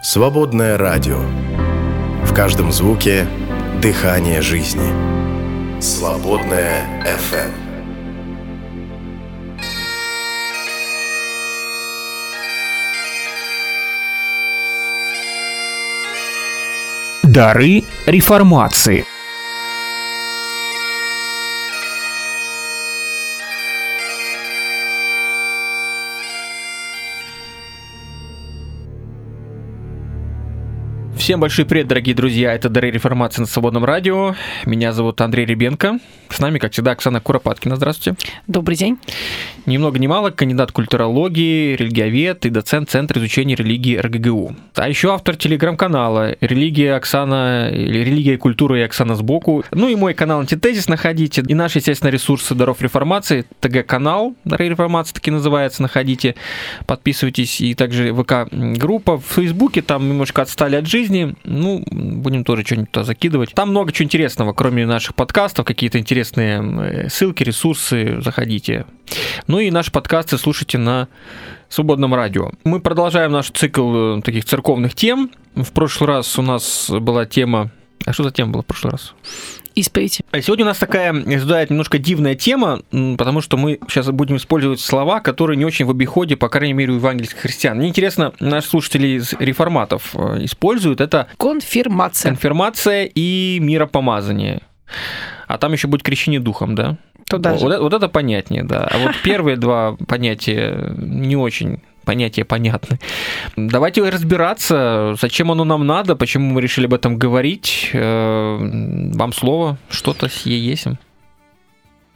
Свободное радио. В каждом звуке дыхание жизни. Свободное FM. Дары реформации – Всем большой привет, дорогие друзья. Это Дары Реформации на Свободном радио. Меня зовут Андрей Ребенко. С нами, как всегда, Оксана Куропаткина. Здравствуйте. Добрый день. Ни много ни мало, кандидат культурологии, религиовед и доцент Центра изучения религии РГГУ. А еще автор телеграм-канала «Религия Оксана» или «Религия и культура» и Оксана сбоку. Ну и мой канал «Антитезис» находите. И наши, естественно, ресурсы Даров Реформации. ТГ-канал Дары Реформации таки называется. Находите, подписывайтесь. И также ВК-группа в Фейсбуке. Там немножко отстали от жизни. Ну, будем тоже что-нибудь туда закидывать. Там много чего интересного, кроме наших подкастов. Какие-то интересные э, ссылки, ресурсы. Заходите. Ну и наши подкасты слушайте на свободном радио. Мы продолжаем наш цикл э, таких церковных тем. В прошлый раз у нас была тема... А что за тема была в прошлый раз? исповедь. А сегодня у нас такая ожидает немножко дивная тема, потому что мы сейчас будем использовать слова, которые не очень в обиходе, по крайней мере, у евангельских христиан. Мне интересно, наши слушатели из реформатов э, используют это... Конфирмация. Конфирмация и миропомазание. А там еще будет крещение духом, да? Туда вот, же. вот это понятнее, да. А вот первые два понятия не очень понятия понятны. Давайте разбираться, зачем оно нам надо, почему мы решили об этом говорить. Э, вам слово, что-то сие есть?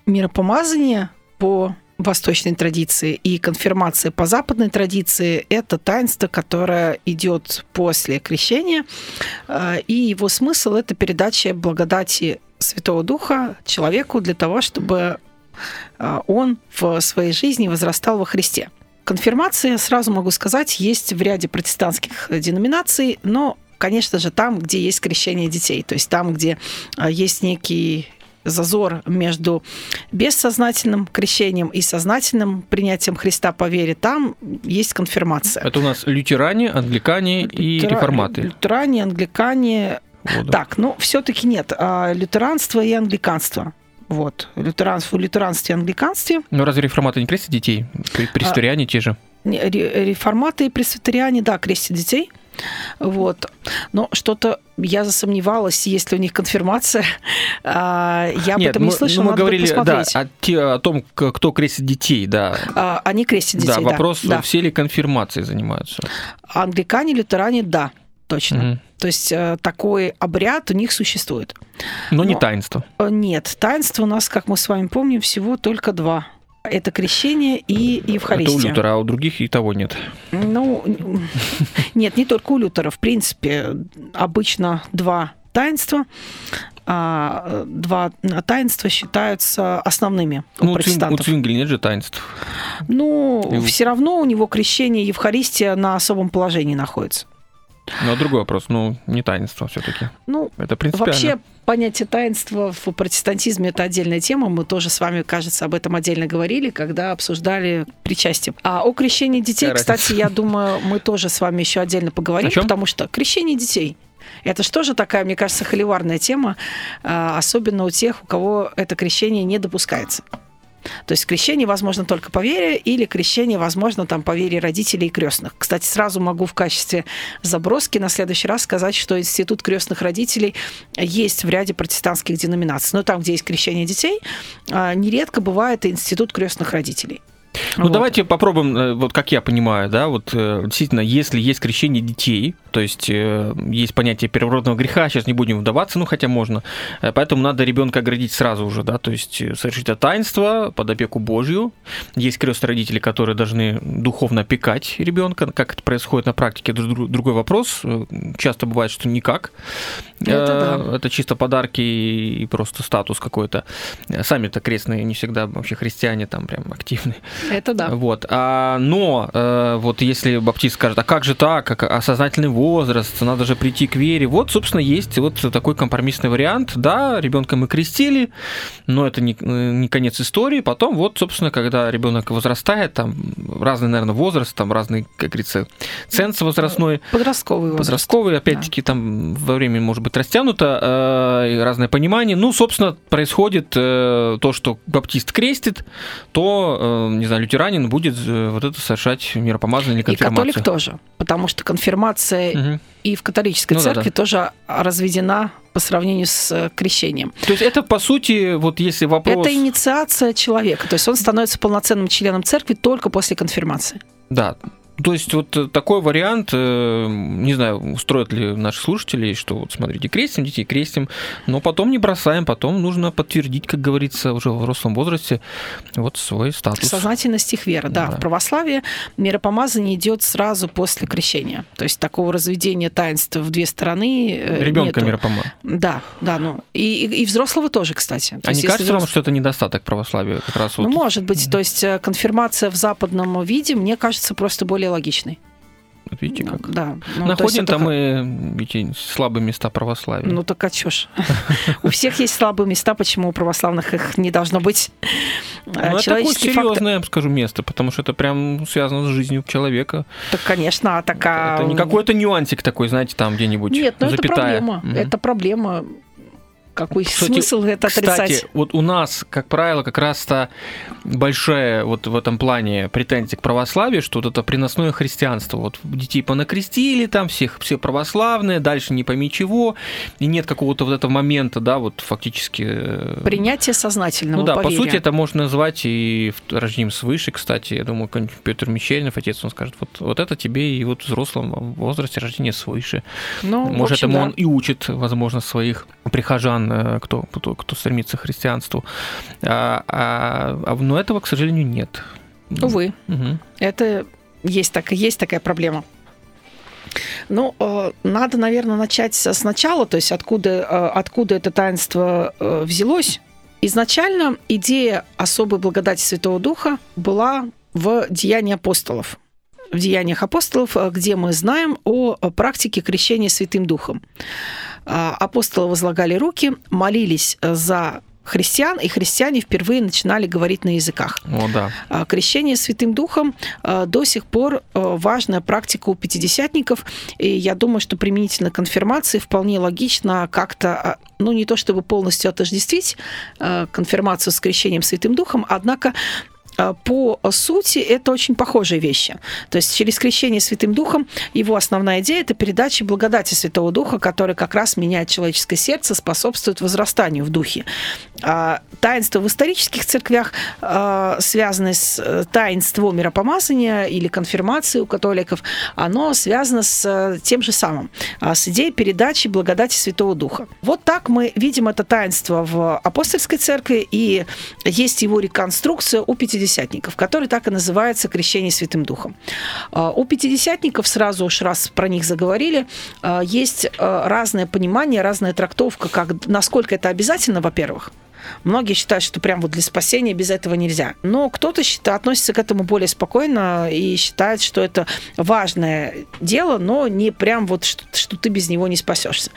Миропомазание по восточной традиции и конфирмация по западной традиции – это таинство, которое идет после крещения, э, и его смысл – это передача благодати Святого Духа человеку для того, чтобы а, он в своей жизни возрастал во Христе. Конфирмация, сразу могу сказать, есть в ряде протестантских деноминаций, но, конечно же, там, где есть крещение детей, то есть там, где а, есть некий зазор между бессознательным крещением и сознательным принятием Христа по вере, там есть конфирмация. Это у нас лютеране, англикане и Лютера... реформаты. Лютеране, англикане, воду. Так, ну все-таки нет. А, лютеранство и англиканство. Вот. Лютеранство, лютеранстве и англиканстве. Ну разве реформаты не крестят детей? Пресвитериане а, те же? Реформаты и пресвитериане, да, крестят детей. Вот. Но что-то я засомневалась, есть ли у них конфирмация. А, я Нет, об этом не слышала, мы говорили да, о, те, о том, кто крестит детей, да. А, они крестят детей, да. Вопрос, да. все ли конфирмацией занимаются? Англикане, лютеране, да точно. Угу. То есть э, такой обряд у них существует. Но, Но не таинство. Э, нет, таинство у нас, как мы с вами помним, всего только два. Это крещение и Евхаристия. Это у Лютера, а у других и того нет. Ну, нет, не только у Лютера. В принципе, обычно два таинства. А, два таинства считаются основными у ну, протестантов. У Цвингеля нет же таинств. Ну, и... все равно у него крещение и Евхаристия на особом положении находится. А другой вопрос, ну, не таинство все-таки. Ну, это принципиально. Вообще, понятие таинства в протестантизме это отдельная тема. Мы тоже с вами, кажется, об этом отдельно говорили, когда обсуждали причастие. А о крещении детей, Какая кстати, я думаю, мы тоже с вами еще отдельно поговорим, потому что крещение детей это же такая, мне кажется, холиварная тема, а, особенно у тех, у кого это крещение не допускается. То есть крещение возможно только по вере или крещение возможно там по вере родителей и крестных. Кстати, сразу могу в качестве заброски на следующий раз сказать, что институт крестных родителей есть в ряде протестантских деноминаций. Но там, где есть крещение детей, а, нередко бывает и институт крестных родителей. Ну, вот. давайте попробуем, э, вот как я понимаю, да, вот э, действительно, если есть крещение детей, то есть э, есть понятие первородного греха, сейчас не будем вдаваться, ну, хотя можно, поэтому надо ребенка оградить сразу уже, да, то есть совершить это таинство под опеку Божью. Есть крест родители, которые должны духовно опекать ребенка, как это происходит на практике, другой вопрос. Часто бывает, что никак. Это, да. это чисто подарки и просто статус какой-то. Сами-то крестные не всегда вообще христиане там прям активные. Это да. Вот. А, но э, вот если баптист скажет, а как же так, как осознательный возраст, надо же прийти к вере. Вот, собственно, есть вот такой компромиссный вариант. Да, ребенка мы крестили, но это не, не конец истории. Потом, вот, собственно, когда ребенок возрастает, там разный, наверное, возраст, там разный, как говорится, ценз возрастной. Подростковый возраст. Подростковый, опять-таки, да. там во время может быть растянуто, э, разное понимание. Ну, собственно, происходит э, то, что баптист крестит, то, э, не знаю, лютеранин будет э, вот это совершать миропомазание или конфирмацию. И католик тоже, потому что конфирмация угу. и в католической ну, церкви да, да. тоже разведена по сравнению с э, крещением. То есть это, по сути, вот если вопрос... Это инициация человека, то есть он становится полноценным членом церкви только после конфирмации. Да, то есть вот э, такой вариант, э, не знаю, устроят ли наши слушатели, что вот смотрите, крестим детей, крестим, но потом не бросаем, потом нужно подтвердить, как говорится, уже в взрослом возрасте вот свой статус. Сознательность их веры, да. да. В православии миропомазание идет сразу после крещения. То есть такого разведения таинств в две стороны э, Ребенка миропома. Да, да, ну и, и, и взрослого тоже, кстати. То а не кажется взрос... вам, что это недостаток православия как раз вот? Ну, может быть. То есть конфирмация в западном виде, мне кажется, просто более логичный. Вот видите, как? Да. Ну, Находим там и видите, слабые места православия. Ну так а чё ж? У всех есть слабые места, почему у православных их не должно быть? Ну, это такое серьезное, я скажу, место, потому что это прям связано с жизнью человека. Так, конечно, а такая... Это не какой-то нюансик такой, знаете, там где-нибудь Нет, ну это проблема. Это проблема какой кстати, смысл это отрицать? Кстати, вот у нас, как правило, как раз-то большая вот в этом плане претензия к православию, что вот это приносное христианство. Вот детей понакрестили там, всех все православные, дальше не пойми чего, и нет какого-то вот этого момента, да, вот фактически... Э, Принятие сознательного Ну да, поверья. по сути, это можно назвать и рождением свыше, кстати, я думаю, Петр Мещеринов, отец, он скажет, вот, вот это тебе и вот в взрослом возрасте рождение свыше. Ну, Может, общем, этому да. он и учит, возможно, своих прихожан христиан, э, кто, кто, кто стремится к христианству. А, а, а, но этого, к сожалению, нет. Увы. Угу. Это есть, так, есть такая проблема. Ну, э, надо, наверное, начать сначала, то есть откуда, э, откуда это таинство взялось. Изначально идея особой благодати Святого Духа была в Деянии апостолов. В Деяниях апостолов, где мы знаем о практике крещения Святым Духом. А, апостолы возлагали руки, молились э, за христиан, и христиане впервые начинали говорить на языках. О, да. А, крещение Святым Духом э, до сих пор э, важная практика у пятидесятников, и я думаю, что применительно конфирмации вполне логично как-то, а, ну не то чтобы полностью отождествить конфирмацию с крещением Святым Духом, однако по сути, это очень похожие вещи. То есть через крещение Святым Духом его основная идея – это передача благодати Святого Духа, который как раз меняет человеческое сердце, способствует возрастанию в духе. А таинство в исторических церквях, а, связанное с э, таинством миропомазания или конфирмации у католиков, оно связано с э, тем же самым, с идеей передачи благодати Святого Духа. Вот так мы видим это таинство в апостольской церкви, и есть его реконструкция у 50 пятидесятников, который так и называется «Крещение Святым Духом». А, у пятидесятников, сразу уж раз про них заговорили, а, есть а, разное понимание, разная трактовка, как, насколько это обязательно, во-первых, Многие считают, что прям вот для спасения без этого нельзя. Но кто-то считает, относится к этому более спокойно и считает, что это важное дело, но не прям вот, что, что ты без него не спасешься.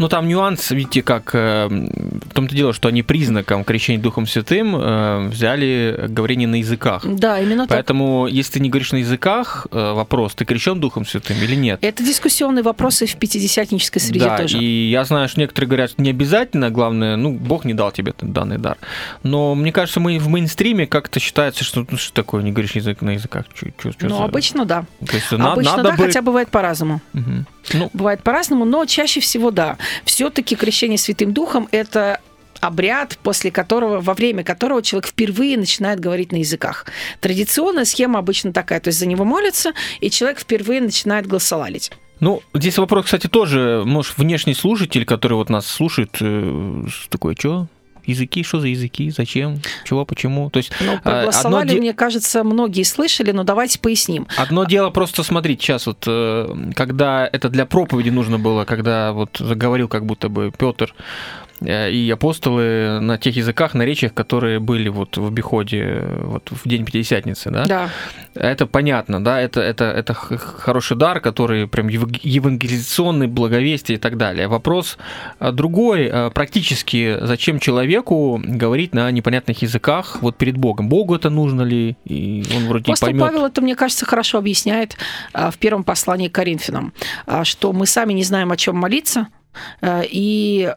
Ну, там нюанс, видите, как э, в том-то дело, что они признаком крещения Духом Святым э, взяли говорение на языках. Да, именно Поэтому, так. если ты не говоришь на языках, э, вопрос, ты крещен Духом Святым или нет? Это дискуссионные вопросы в пятидесятнической среде да, тоже. и я знаю, что некоторые говорят, что не обязательно, главное, ну, Бог не дал тебе данный дар. Но мне кажется, мы в мейнстриме как-то считается, что ну, что такое, не говоришь язык на языках. Чё, чё, чё ну, за... обычно да. То есть, обычно надо да, бы... хотя бывает по-разному. Угу. Ну, бывает по-разному, но чаще всего да. Все-таки крещение Святым Духом это обряд, после которого, во время которого человек впервые начинает говорить на языках. Традиционная схема обычно такая, то есть за него молятся, и человек впервые начинает голосолалить. Ну, здесь вопрос, кстати, тоже, может, внешний слушатель, который вот нас слушает, э, такой, что? Языки, что за языки, зачем, чего, почему. То есть, ну, про голосовали, одно... мне кажется, многие слышали, но давайте поясним. Одно дело просто смотреть сейчас вот, э, когда это для проповеди нужно было, когда вот заговорил как будто бы Петр и апостолы на тех языках, на речах, которые были вот в обиходе вот в день Пятидесятницы, да? Да. Это понятно, да, это, это, это хороший дар, который прям евангелизационный, благовестие и так далее. Вопрос э, другой, практически зачем человеку говорить на непонятных языках вот перед Богом? Богу это нужно ли? И он вроде Апостол поймет. Павел это, мне кажется, хорошо объясняет в первом послании к Коринфянам, что мы сами не знаем, о чем молиться, Э, и э,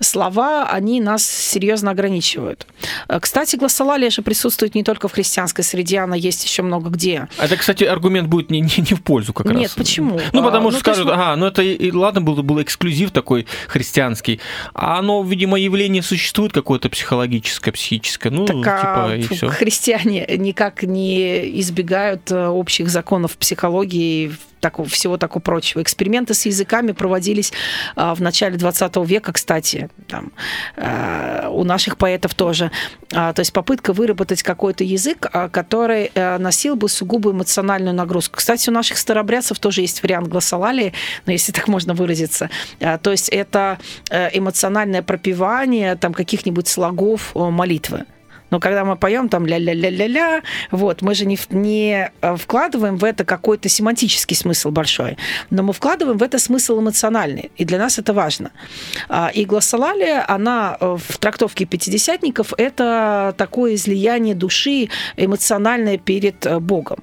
слова, они нас серьезно ограничивают. Э, кстати, гласолалия же присутствует не только в христианской среде, она есть еще много где. Это, кстати, аргумент будет не, не, не в пользу как Нет, раз. Нет, почему? Ну, потому а, что ну, скажут, есть... ага, ну это и ладно, был, был эксклюзив такой христианский, а оно, видимо, явление существует какое-то психологическое, психическое, ну, так, типа, а и все. Христиане никак не избегают общих законов психологии, такого, всего такого прочего. Эксперименты с языками проводились а, в начале 20 века, кстати, там, а, у наших поэтов тоже. А, то есть попытка выработать какой-то язык, который носил бы сугубо эмоциональную нагрузку. Кстати, у наших старобрядцев тоже есть вариант гласолалии, но если так можно выразиться. То есть это э, эмоциональное пропивание там каких-нибудь слогов молитвы. Но когда мы поем там ля-ля-ля-ля-ля, вот, мы же не, не э, вкладываем в это какой-то семантический смысл большой, но мы вкладываем в это смысл эмоциональный, и для нас это важно. А, и гласолалия, она э, в трактовке пятидесятников, это такое излияние души эмоциональное перед э, Богом.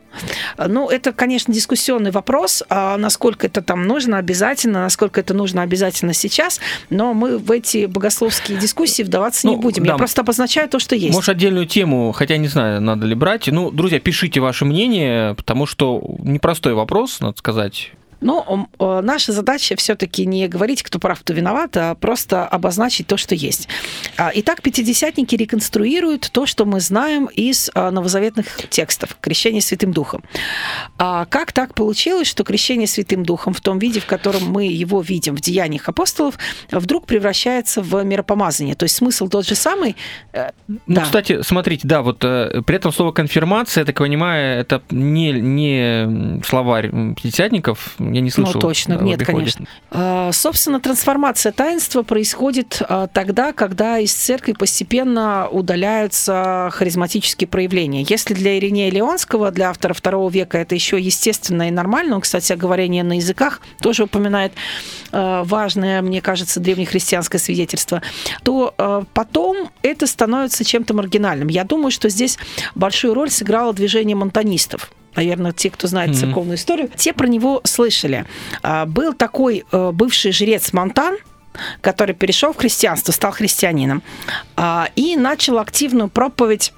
Ну, это, конечно, дискуссионный вопрос, а насколько это там нужно обязательно, насколько это нужно обязательно сейчас, но мы в эти богословские дискуссии вдаваться ну, не будем. Да. Я просто обозначаю то, что есть. Может, отдельную тему, хотя не знаю, надо ли брать. Ну, друзья, пишите ваше мнение, потому что непростой вопрос, надо сказать. Но э, наша задача все-таки не говорить, кто прав, кто виноват, а просто обозначить то, что есть. А, итак, пятидесятники реконструируют то, что мы знаем из а, новозаветных текстов крещение Святым Духом. А как так получилось, что крещение Святым Духом в том виде, в котором мы его видим в деяниях апостолов, вдруг превращается в миропомазание? То есть смысл тот же самый? Э, ну, да. кстати, смотрите, да, вот э, при этом слово конфирмация, я так понимаю, это не, не словарь пятидесятников, я не слышал. Ну, точно, нет, выходит. конечно. А, собственно, трансформация таинства происходит а, тогда, когда из церкви постепенно удаляются харизматические проявления. Если для Иринея Леонского, для автора второго века, это еще естественно и нормально, он, кстати, говорение на языках тоже упоминает а, важное, мне кажется, древнехристианское свидетельство, то потом это становится чем-то маргинальным. Я думаю, что здесь большую роль сыграло движение монтанистов наверное, те, кто знает mm-hmm. церковную историю, те про него слышали. А, был такой э, бывший жрец Монтан, который перешел в христианство, стал христианином а, и начал активную проповедь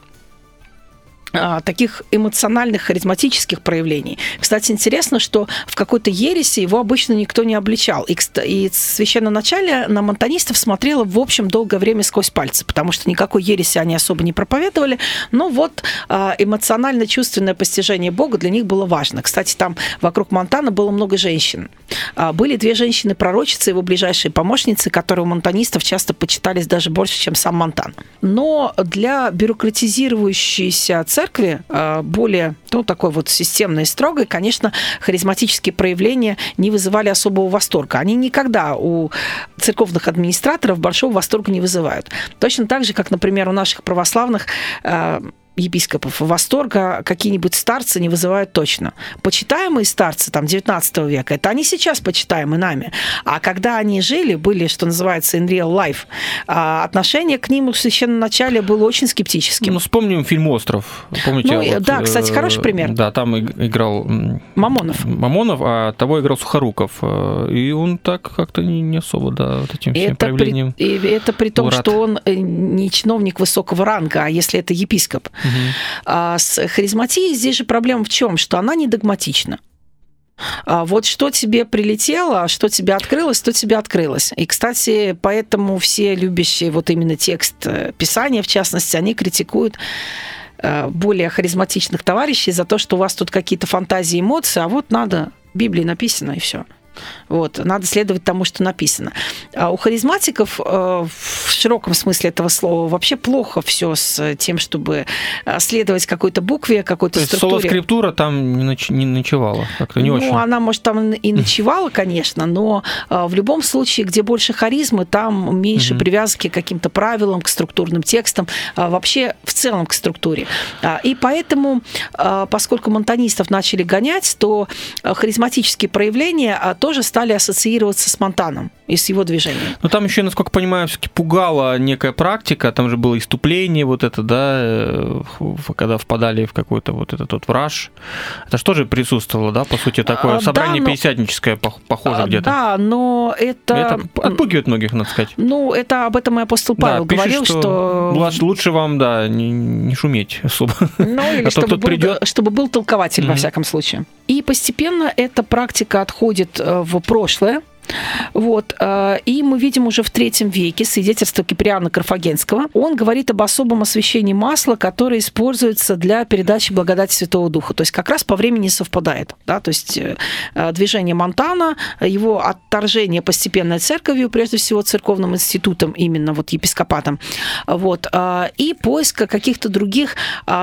таких эмоциональных, харизматических проявлений. Кстати, интересно, что в какой-то ереси его обычно никто не обличал. И, и священноначалие на монтанистов смотрело, в общем, долгое время сквозь пальцы, потому что никакой ереси они особо не проповедовали. Но вот а, эмоционально-чувственное постижение Бога для них было важно. Кстати, там вокруг Монтана было много женщин. А, были две женщины-пророчицы, его ближайшие помощницы, которые у монтанистов часто почитались даже больше, чем сам Монтан. Но для бюрократизирующейся церкви церкви, а, более, ну, такой вот системной и строгой, конечно, харизматические проявления не вызывали особого восторга. Они никогда у церковных администраторов большого восторга не вызывают. Точно так же, как, например, у наших православных а, епископов восторга какие-нибудь старцы не вызывают точно. Почитаемые старцы там 19 века, это они сейчас почитаемы нами. А когда они жили, были, что называется, in real life, а отношение к ним в священном начале было очень скептическим. Ну, вспомним фильм «Остров». Помните? Ну, вот, да, кстати, э, хороший пример. Да, там играл... Мамонов. Мамонов, а того играл Сухоруков. Э, и он так как-то не, не особо, да, вот этим всем это проявлением... При, и это при том, что он э, не чиновник высокого ранга, а если это епископ. А с харизматией здесь же проблема в чем? Что она не догматична. А вот что тебе прилетело, что тебе открылось, то тебе открылось. И, кстати, поэтому все любящие вот именно текст э, Писания, в частности, они критикуют э, более харизматичных товарищей за то, что у вас тут какие-то фантазии, эмоции, а вот надо, в Библии написано, и все. Вот, надо следовать тому, что написано. А у харизматиков э, в широком смысле этого слова вообще плохо все с тем, чтобы э, следовать какой-то букве, какой-то То структуре. Соло-скриптура там не, ноч- не ночевала, как-то не ну, очень. Ну, она, может, там и ночевала, конечно, но э, в любом случае, где больше харизмы, там меньше привязки к каким-то правилам, к структурным текстам, вообще в целом к структуре. А, и поэтому, поскольку монтанистов начали гонять, то харизматические проявления тоже стали ассоциироваться с Монтаном и с его движением. Но там еще, насколько понимаю, все-таки пугала некая практика, там же было иступление вот это, да, э, когда впадали в какой-то вот этот вот враж. Это же тоже присутствовало, да, по сути, такое а, собрание да, но... пятидесятническое, похоже а, где-то. Да, но это... Это отпугивает многих, надо сказать. Ну, это об этом и апостол Павел да, говорил, пишет, что... что... Лучше вам, да, не, не шуметь особо. Ну, или а чтобы, был, придет... чтобы был толкователь, mm-hmm. во всяком случае. И постепенно эта практика отходит э, в прошлое, вот. Э, и мы видим уже в третьем веке свидетельство Киприана Карфагенского. Он говорит об особом освящении масла, которое используется для передачи благодати Святого Духа. То есть как раз по времени совпадает. Да? То есть э, движение Монтана, его отторжение постепенной церковью, прежде всего церковным институтом, именно вот епископатом, вот, и поиска каких-то других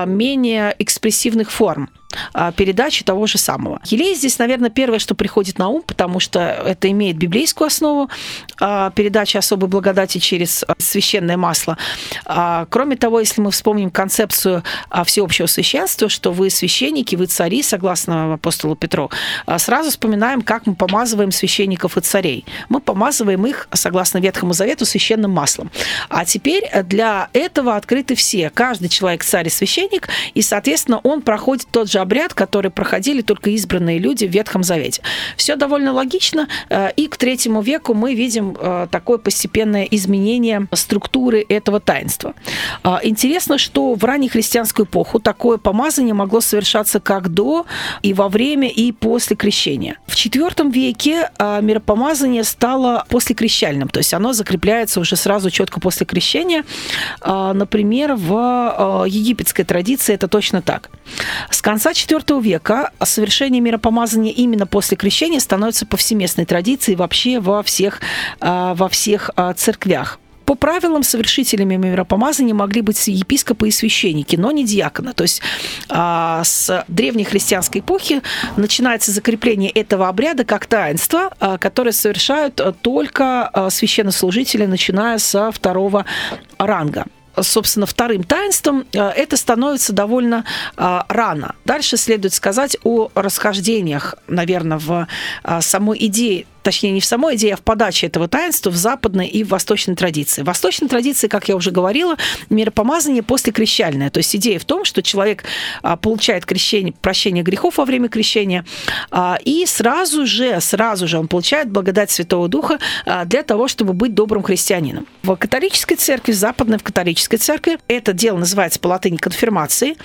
менее экспрессивных форм. А, передачи того же самого. Елей здесь, наверное, первое, что приходит на ум, потому что это имеет библейскую основу, а, передача особой благодати через а, священное масло. Кроме того, если мы вспомним концепцию всеобщего священства, что вы священники, вы цари, согласно апостолу Петру, сразу вспоминаем, как мы помазываем священников и царей. Мы помазываем их, согласно Ветхому Завету, священным маслом. А теперь для этого открыты все. Каждый человек царь и священник, и, соответственно, он проходит тот же обряд, который проходили только избранные люди в Ветхом Завете. Все довольно логично, э, и к третьему веку мы видим э, такое постепенное изменение структуры этого таинства. А, интересно, что в раннехристианскую эпоху такое помазание могло совершаться как до, и во время, и после крещения. В IV веке э, миропомазание стало после крещальным, то есть оно закрепляется уже сразу четко после крещения. Например, в египетской традиции это точно так. С конца конца IV века совершение миропомазания именно после крещения становится повсеместной традицией вообще во всех, а, во всех а, церквях. По правилам, совершителями миропомазания могли быть епископы и священники, но не диаконы. То есть а, с древнехристианской эпохи начинается закрепление этого обряда как таинства, а, которое совершают только а, священнослужители, начиная со второго ранга собственно, вторым таинством, э, это становится довольно э, рано. Дальше следует сказать о расхождениях, наверное, в э, самой идее точнее, не в самой идее, а в подаче этого таинства в западной и в восточной традиции. В восточной традиции, как я уже говорила, миропомазание после крещальное. То есть идея в том, что человек а, получает крещение, прощение грехов во время крещения, а, и сразу же, сразу же он получает благодать Святого Духа а, для того, чтобы быть добрым христианином. В католической церкви, западной в католической церкви, это дело называется по латыни конфирмацией,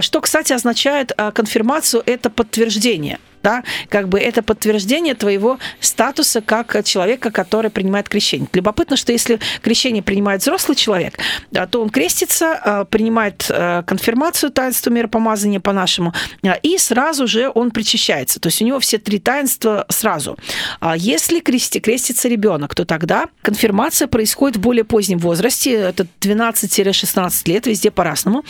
что, кстати, означает конфирмацию – это подтверждение – да, как бы это подтверждение твоего статуса как человека, который принимает крещение. Любопытно, что если крещение принимает взрослый человек, то он крестится, а, принимает а, конфирмацию таинства миропомазания по-нашему, а, и сразу же он причащается. То есть у него все три таинства сразу. Если крести, крестится ребенок, то тогда конфирмация происходит в более позднем возрасте, это 12-16 лет, везде по-разному.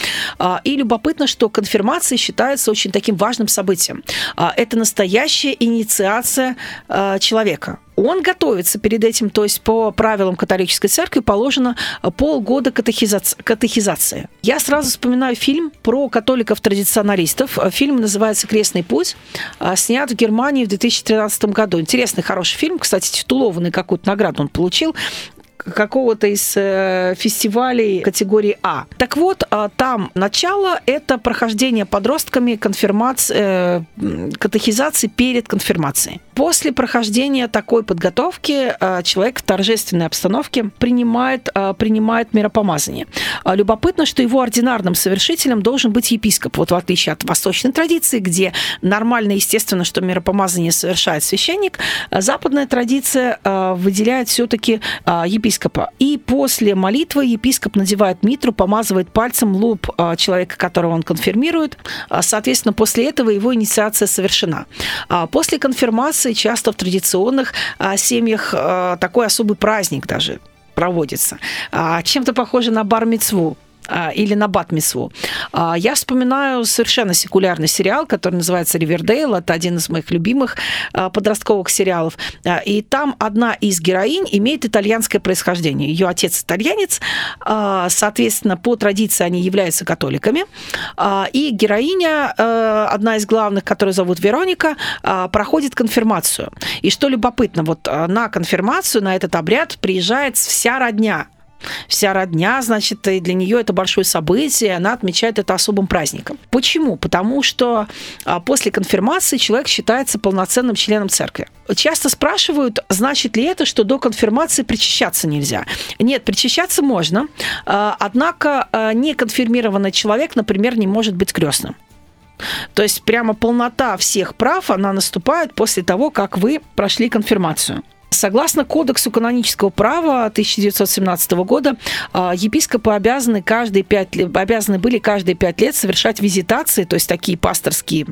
И любопытно, что конфирмация считается очень таким важным событием. Это настоящая инициация э, человека. Он готовится перед этим, то есть по правилам католической церкви положено полгода катехизации. катехизации. Я сразу вспоминаю фильм про католиков-традиционалистов. Фильм называется «Крестный путь», э, снят в Германии в 2013 году. Интересный, хороший фильм. Кстати, титулованный какую-то награду он получил какого-то из э, фестивалей категории А. Так вот, а, там начало – это прохождение подростками конфирмации, э, катехизации перед конфирмацией. После прохождения такой подготовки э, человек в торжественной обстановке принимает, принимает миропомазание. А, любопытно, что его ординарным совершителем должен быть епископ. Вот в отличие от восточной традиции, где нормально, естественно, что миропомазание совершает священник, западная традиция выделяет все-таки епископа епископа. И после молитвы епископ надевает митру, помазывает пальцем лоб а, человека, которого он конфирмирует. А, соответственно, после этого его инициация совершена. После конфирмации часто в традиционных семьях такой особый праздник даже проводится. Чем-то похоже на бар-мицву а, или на Батмисву. А, я вспоминаю совершенно секулярный сериал, который называется «Ривердейл». Это один из моих любимых а, подростковых сериалов. И там одна из героинь имеет итальянское происхождение. Ее отец итальянец, соответственно, по традиции они являются католиками. И героиня, одна из главных, которую зовут Вероника, проходит конфирмацию. И что любопытно, вот на конфирмацию, на этот обряд приезжает вся родня вся родня, значит, и для нее это большое событие, она отмечает это особым праздником. Почему? Потому что а, после конфирмации человек считается полноценным членом церкви. Часто спрашивают, значит ли это, что до конфирмации причащаться нельзя. Нет, причащаться можно, а, однако а, неконфирмированный человек, например, не может быть крестным. То есть прямо полнота всех прав, она наступает после того, как вы прошли конфирмацию. Согласно Кодексу канонического права 1917 года, а, епископы обязаны, каждые пять, обязаны были каждые пять лет совершать визитации, то есть такие пасторские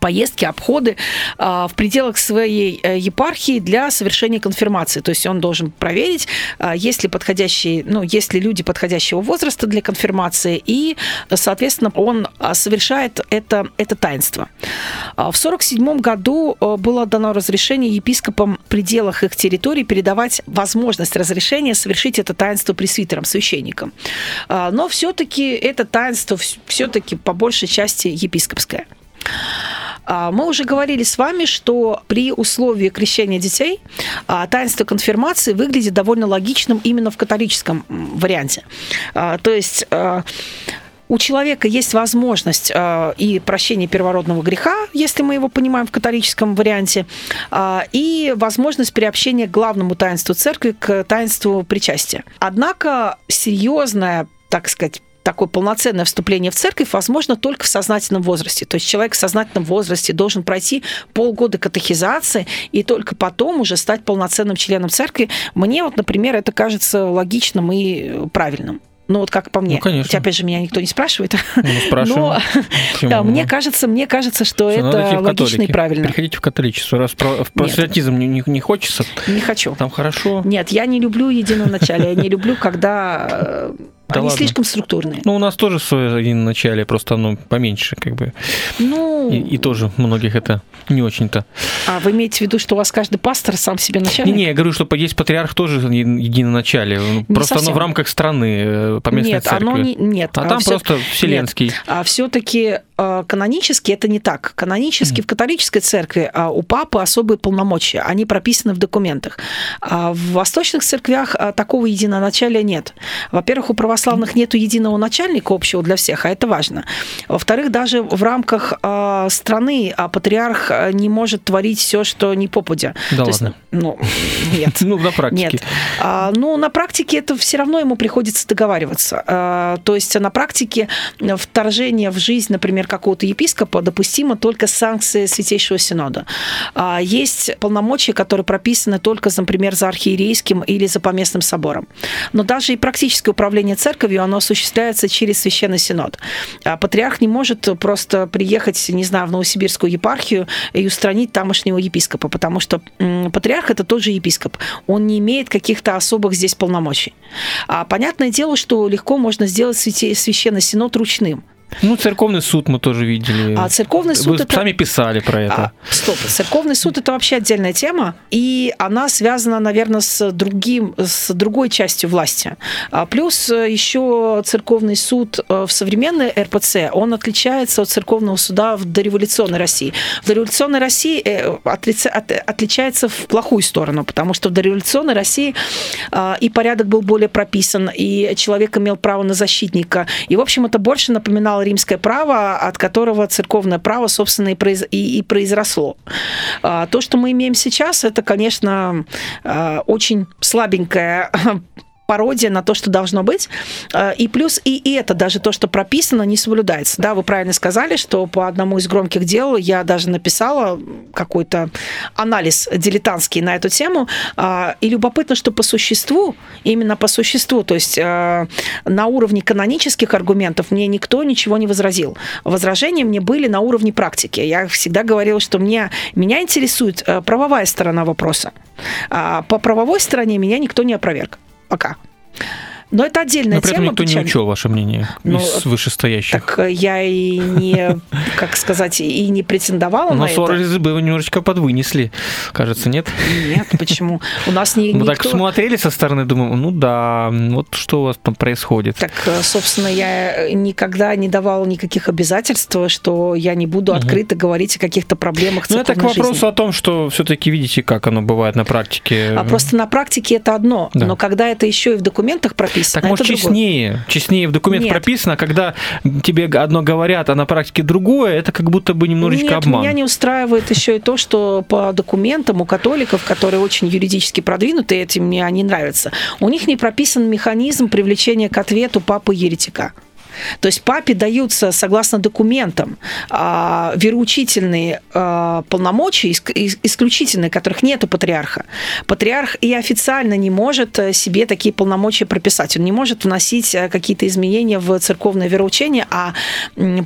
поездки, обходы а, в пределах своей э, епархии для совершения конфирмации. То есть он должен проверить, а, есть ли подходящие, ну, есть ли люди подходящего возраста для конфирмации, и, соответственно, он а, совершает это, это таинство. В 1947 году э, было дано разрешение епископам в пределах их территории передавать возможность разрешения совершить это таинство пресвитерам, священникам. Но все-таки это таинство все-таки по большей части епископское. А, мы уже говорили с вами, что при условии крещения детей а, таинство конфирмации выглядит довольно логичным именно в католическом варианте. А, то есть у человека есть возможность и прощения первородного греха, если мы его понимаем в католическом варианте, и возможность приобщения к главному таинству церкви, к таинству причастия. Однако серьезная так сказать, такое полноценное вступление в церковь возможно только в сознательном возрасте. То есть человек в сознательном возрасте должен пройти полгода катехизации и только потом уже стать полноценным членом церкви. Мне вот, например, это кажется логичным и правильным. Ну вот как по мне. Ну, конечно. Хотя, опять же, меня никто не спрашивает. Ну, спрашиваем. Но да, мне кажется, мне кажется, что Все, это логично и правильно. Приходите в католичество. Раз в просветизм не, не, не хочется. Не хочу. Там хорошо. Нет, я не люблю единоначалие. Я не люблю, когда э, да Они ладно. слишком структурные. Ну, у нас тоже свое один начале, просто оно поменьше, как бы. Ну. И, и тоже многих это не очень-то. А вы имеете в виду, что у вас каждый пастор сам себе начальник? Не, не, я говорю, что есть патриарх тоже единоначале. Не просто совсем. оно в рамках страны, э, по местной нет, церкви. Оно не, нет, а, а там все, просто вселенский. Нет, а все-таки канонически это не так. Канонически mm. в католической церкви а у папы особые полномочия, они прописаны в документах. А в восточных церквях а, такого единоначалия нет. Во-первых, у православных нет единого начальника общего для всех, а это важно. Во-вторых, даже в рамках страны патриарх не может творить все, что не попадя. Да То ладно. Есть, ну, нет. ну, на практике. Нет. А, ну, на практике это все равно ему приходится договариваться. А, то есть на практике вторжение в жизнь, например, какого-то епископа допустимо только с санкцией Святейшего Синода. А, есть полномочия, которые прописаны только, например, за архиерейским или за поместным собором. Но даже и практическое управление церковью, оно осуществляется через Священный Синод. А патриарх не может просто приехать, не знаю, в Новосибирскую епархию и устранить тамошнего епископа, потому что патриарх это тот же епископ. Он не имеет каких-то особых здесь полномочий. А понятное дело, что легко можно сделать священный синод ручным. Ну, церковный суд мы тоже видели. А церковный суд Вы это... сами писали про это. А, стоп, церковный суд это вообще отдельная тема, и она связана, наверное, с другим, с другой частью власти. А плюс э, еще церковный суд э, в современной РПЦ, он отличается от церковного суда в дореволюционной России. В дореволюционной России э, отличается в плохую сторону, потому что в дореволюционной России и порядок был более прописан, и человек имел право на защитника. И, в общем, это больше напоминало римское право, от которого церковное право, собственно, и, произ... и, и произросло. А, то, что мы имеем сейчас, это, конечно, а, очень слабенькое пародия на то, что должно быть. Э, и плюс и это, даже то, что прописано, не соблюдается. Да, вы правильно сказали, что по одному из громких дел я даже написала какой-то анализ дилетантский на эту тему. А, и любопытно, что по существу, именно по существу, то есть э, на уровне канонических аргументов мне никто ничего не возразил. Возражения мне были на уровне практики. Я всегда говорила, что мне, меня интересует э, правовая сторона вопроса. А по правовой стороне меня никто не опроверг пока. Но это отдельная Но при этом тема. никто печаль. не учел ваше мнение ну, из вышестоящих. Так э, я и не, как сказать, и не претендовала Но на ссоры это. бы немножечко подвынесли, кажется, нет? Нет, почему? У нас не Мы так смотрели со стороны, думаем, ну да, вот что у вас там происходит. Так, э, собственно, я никогда не давала никаких обязательств, что я не буду открыто говорить о каких-то проблемах Ну, это к вопросу о том, что все-таки видите, как оно бывает на практике. А просто на практике это одно, но когда это еще и в документах прописано, прописано. Так может честнее, другое. честнее в документах Нет. прописано, когда тебе одно говорят, а на практике другое, это как будто бы немножечко Нет, обман. меня не устраивает еще и то, что по документам у католиков, которые очень юридически продвинуты, этим мне не нравится, у них не прописан механизм привлечения к ответу папы-еретика. То есть папе даются, согласно документам, а, вероучительные а, полномочия, исключительные, которых нет у патриарха. Патриарх и официально не может э, себе такие полномочия прописать. Он не может вносить э, какие-то изменения в церковное вероучение, а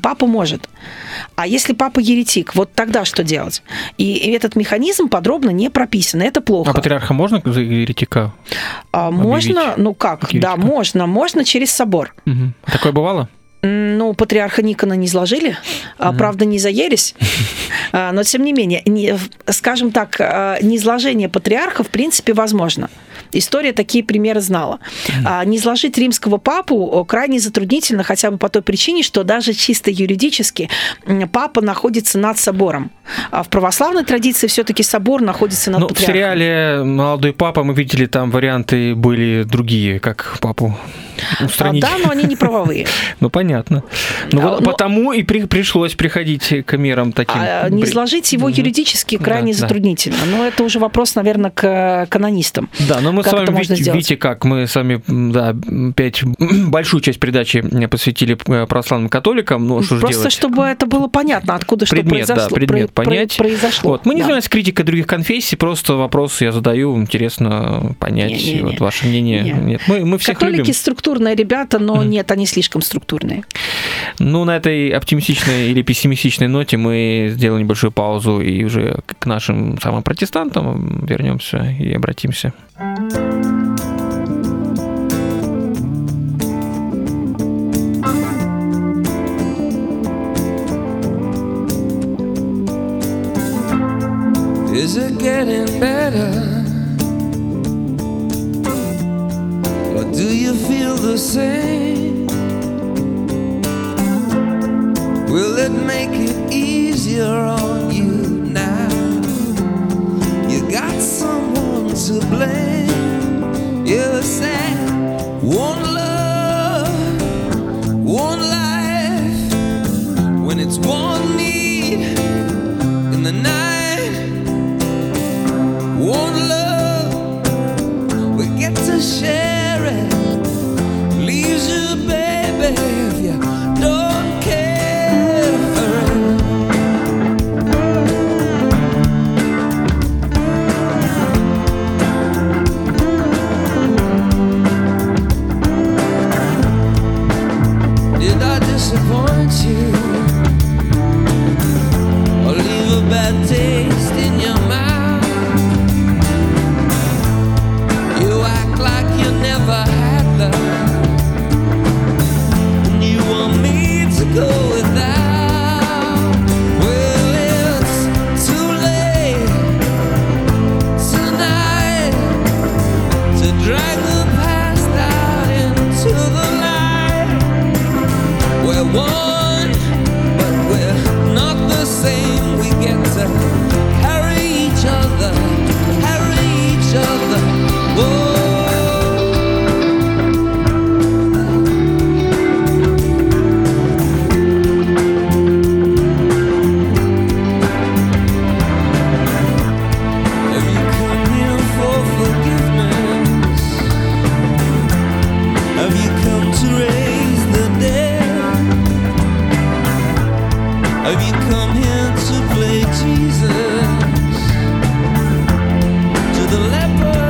папа может. А если папа еретик, вот тогда что делать? И этот механизм подробно не прописан. Это плохо. А патриарха можно за еретика? А, можно, ну как, да, можно. Можно через собор. Угу. Такое бывало? Ну, патриарха Никона не изложили, mm-hmm. правда, не за ересь, а, но тем не менее, не, скажем так, а, неизложение патриарха в принципе возможно. История такие примеры знала. Mm-hmm. Не изложить римского папу крайне затруднительно, хотя бы по той причине, что даже чисто юридически папа находится над собором. А в православной традиции все-таки собор находится над ну, патриархом. В сериале «Молодой папа» мы видели, там варианты были другие, как папу устранить. А, да, но они не правовые. Ну, понятно. Ну, вот но... потому и при, пришлось приходить к мерам таким. А, не изложить его юридически крайне затруднительно. Но это уже вопрос, наверное, к канонистам. Да, но мы с вами видите, как мы с вами да, опять большую часть передачи посвятили э, православным католикам. Ну, что Просто чтобы это было понятно, откуда предмет, что произошло. Предмет понять. произошло. Мы не занимаемся критикой других конфессий, просто вопросы я задаю, интересно понять ваше мнение. Не. Нет, мы, мы всех Католики любим. Структурные ребята, но нет, они слишком структурные. Ну, на этой оптимистичной или пессимистичной ноте мы сделаем небольшую паузу и уже к нашим самым протестантам вернемся и обратимся. Is it getting You said sand won't Have you come here to play Jesus to the leper?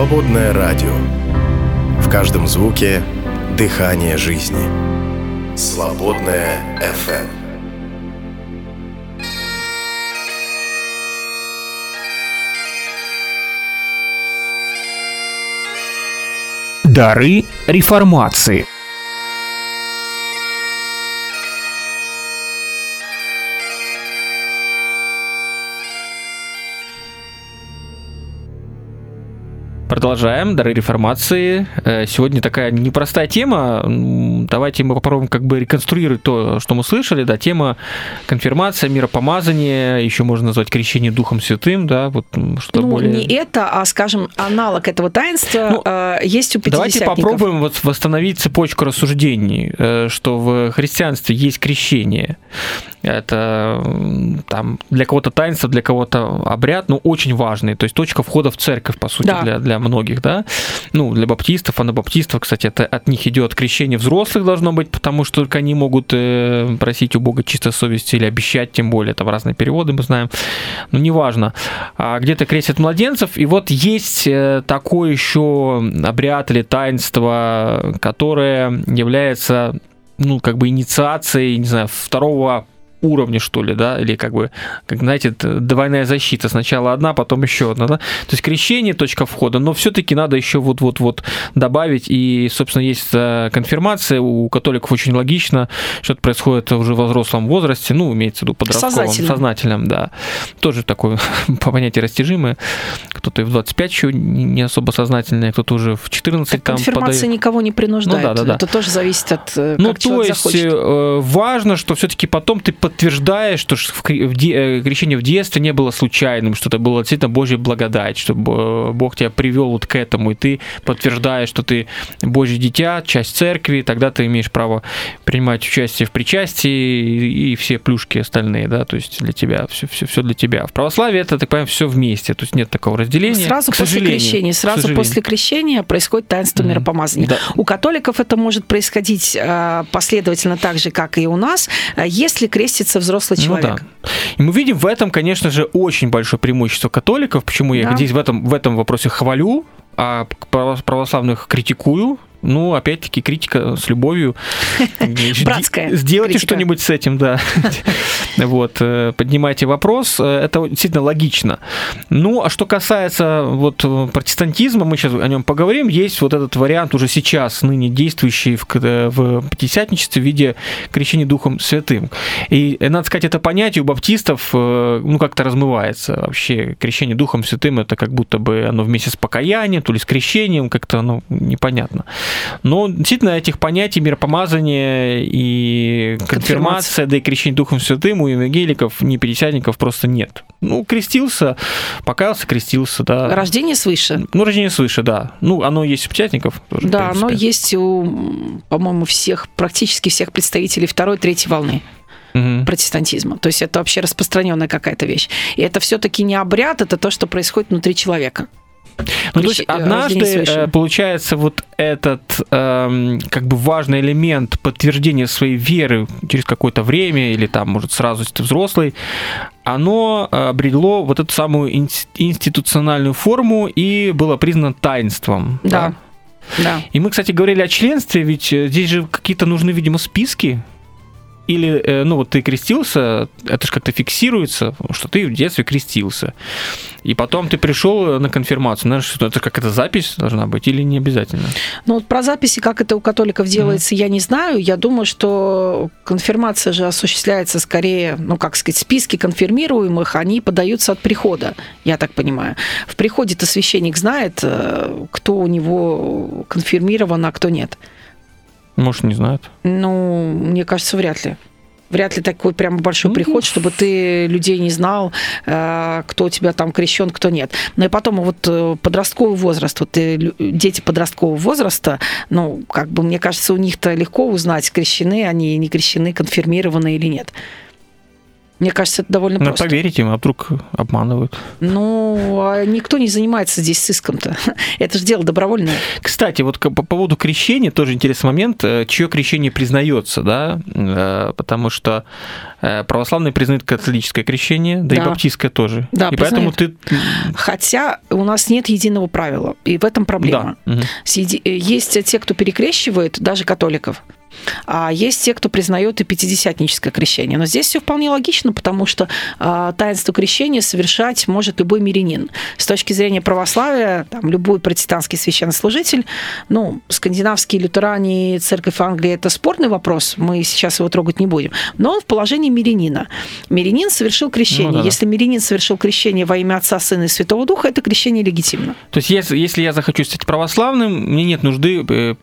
Свободное радио. В каждом звуке дыхание жизни. Свободное FM. Дары реформации – Продолжаем. Дары реформации. Э, сегодня такая непростая тема. Давайте мы попробуем как бы реконструировать то, что мы слышали. Да, тема конфирмация, миропомазание, еще можно назвать крещение Духом Святым, да, вот что-то ну, более... не это, а, скажем, аналог этого таинства ну, э, есть у Давайте попробуем вот восстановить цепочку рассуждений, э, что в христианстве есть крещение. Это там для кого-то таинство, для кого-то обряд, но ну, очень важный. То есть точка входа в церковь, по сути, да. для, для многих, да. Ну, для баптистов, анабаптистов, кстати, это от них идет крещение взрослых должно быть, потому что только они могут э, просить у Бога чистой совести или обещать, тем более, это в разные переводы мы знаем. Но неважно. А где-то крестят младенцев, и вот есть э, такой еще обряд или таинство, которое является ну, как бы инициацией, не знаю, второго уровне, что ли, да, или как бы, как знаете, двойная защита. Сначала одна, потом еще одна, да. То есть крещение, точка входа, но все-таки надо еще вот-вот-вот добавить. И, собственно, есть э, конфирмация у католиков очень логично, что это происходит уже в взрослом возрасте, ну, имеется в виду подростковом, сознательном, сознательном да. Тоже такое по понятию растяжимое. Кто-то и в 25 еще не особо сознательный, кто-то уже в 14 так там Конфирмация подает. никого не принуждает. Ну, да, да, да. Это тоже зависит от э, Ну, то есть захочет. Э, важно, что все-таки потом ты подтверждаешь, что э, крещение в детстве не было случайным, что это была действительно Божья благодать, что Бог тебя привел вот к этому, и ты подтверждаешь, что ты Божье дитя, часть церкви, тогда ты имеешь право принимать участие в причастии и все плюшки остальные, да, то есть для тебя, все, все, все для тебя. В православии это, так понимаю, все вместе, то есть нет такого разделения. Сразу после крещения, сразу после крещения происходит таинство mm-hmm. миропомазания. Да. У католиков это может происходить э, последовательно так же, как и у нас, э, если крестится крестится взрослый человек. Ну, да. И мы видим в этом, конечно же, очень большое преимущество католиков. Почему я да. здесь в этом, в этом вопросе хвалю, а православных критикую, ну, опять-таки, критика с любовью. Братская. Сделайте что-нибудь с этим, да. Вот, э, поднимайте вопрос. Э, это действительно логично. Ну, а что касается вот протестантизма, мы сейчас о нем поговорим. Есть вот этот вариант уже сейчас, ныне действующий в, в пятидесятничестве в виде крещения Духом Святым. И, надо сказать, это понятие у баптистов, э, ну, как-то размывается. Вообще, крещение Духом Святым, это как будто бы оно вместе с покаянием, то ли с крещением, как-то, ну, непонятно. Но действительно этих понятий миропомазания и конфирмация, да и крещение Духом Святым у евангеликов, не пятидесятников просто нет. Ну, крестился, покаялся, крестился, да. Рождение свыше. Ну, рождение свыше, да. Ну, оно есть у пятидесятников тоже. Да, оно есть у, по-моему, всех, практически всех представителей второй, третьей волны угу. протестантизма. То есть это вообще распространенная какая-то вещь. И это все-таки не обряд, это то, что происходит внутри человека. Ну, то есть однажды э, получается вот этот э, как бы важный элемент подтверждения своей веры через какое-то время или там, может, сразу, если ты взрослый, оно э, обрело вот эту самую институциональную форму и было признано таинством. Да. да. да. И мы, кстати, говорили о членстве, ведь э, здесь же какие-то нужны, видимо, списки или, э, ну, вот ты крестился, это же как-то фиксируется, что ты в детстве крестился. И потом ты пришел на конфирмацию. Знаешь, это как это запись должна быть или не обязательно? Ну, вот про записи, как это у католиков делается, mm-hmm. я не знаю. Я думаю, что конфирмация же осуществляется скорее, ну, как сказать, списки конфирмируемых, они подаются от прихода, я так понимаю. В приходе-то священник знает, э, кто у него конфирмирован, а кто нет. Может, не знают? Ну, мне кажется, вряд ли вряд ли такой прям большой ну, приход, чтобы ты людей не знал, э, кто у тебя там крещен, кто нет. Но и потом вот э, подростковый возраст, вот э, дети подросткового возраста, ну, как бы мне кажется, у них-то легко узнать, крещены они, не крещены, конфирмированы или нет. Мне кажется, это довольно ну, просто. поверить им, а вдруг обманывают. Ну, а никто не занимается здесь сыском-то. это же дело добровольное. Кстати, вот по поводу крещения тоже интересный момент. Э, Чье крещение признается, да? Э, потому что э, православные признают католическое крещение, да, да. и баптистское тоже. Да, и признают. поэтому ты... Хотя у нас нет единого правила, и в этом проблема. Да. Угу. Есть те, кто перекрещивает, даже католиков. А есть те, кто признает и пятидесятническое крещение. Но здесь все вполне логично, потому что а, таинство крещения совершать может любой мирянин. С точки зрения православия, там, любой протестантский священнослужитель, ну, скандинавские лютеране церковь Англии – это спорный вопрос, мы сейчас его трогать не будем, но он в положении мирянина. Мирянин совершил крещение. Ну, да. Если мирянин совершил крещение во имя Отца, Сына и Святого Духа, это крещение легитимно. То есть если, если я захочу стать православным, мне нет нужды э,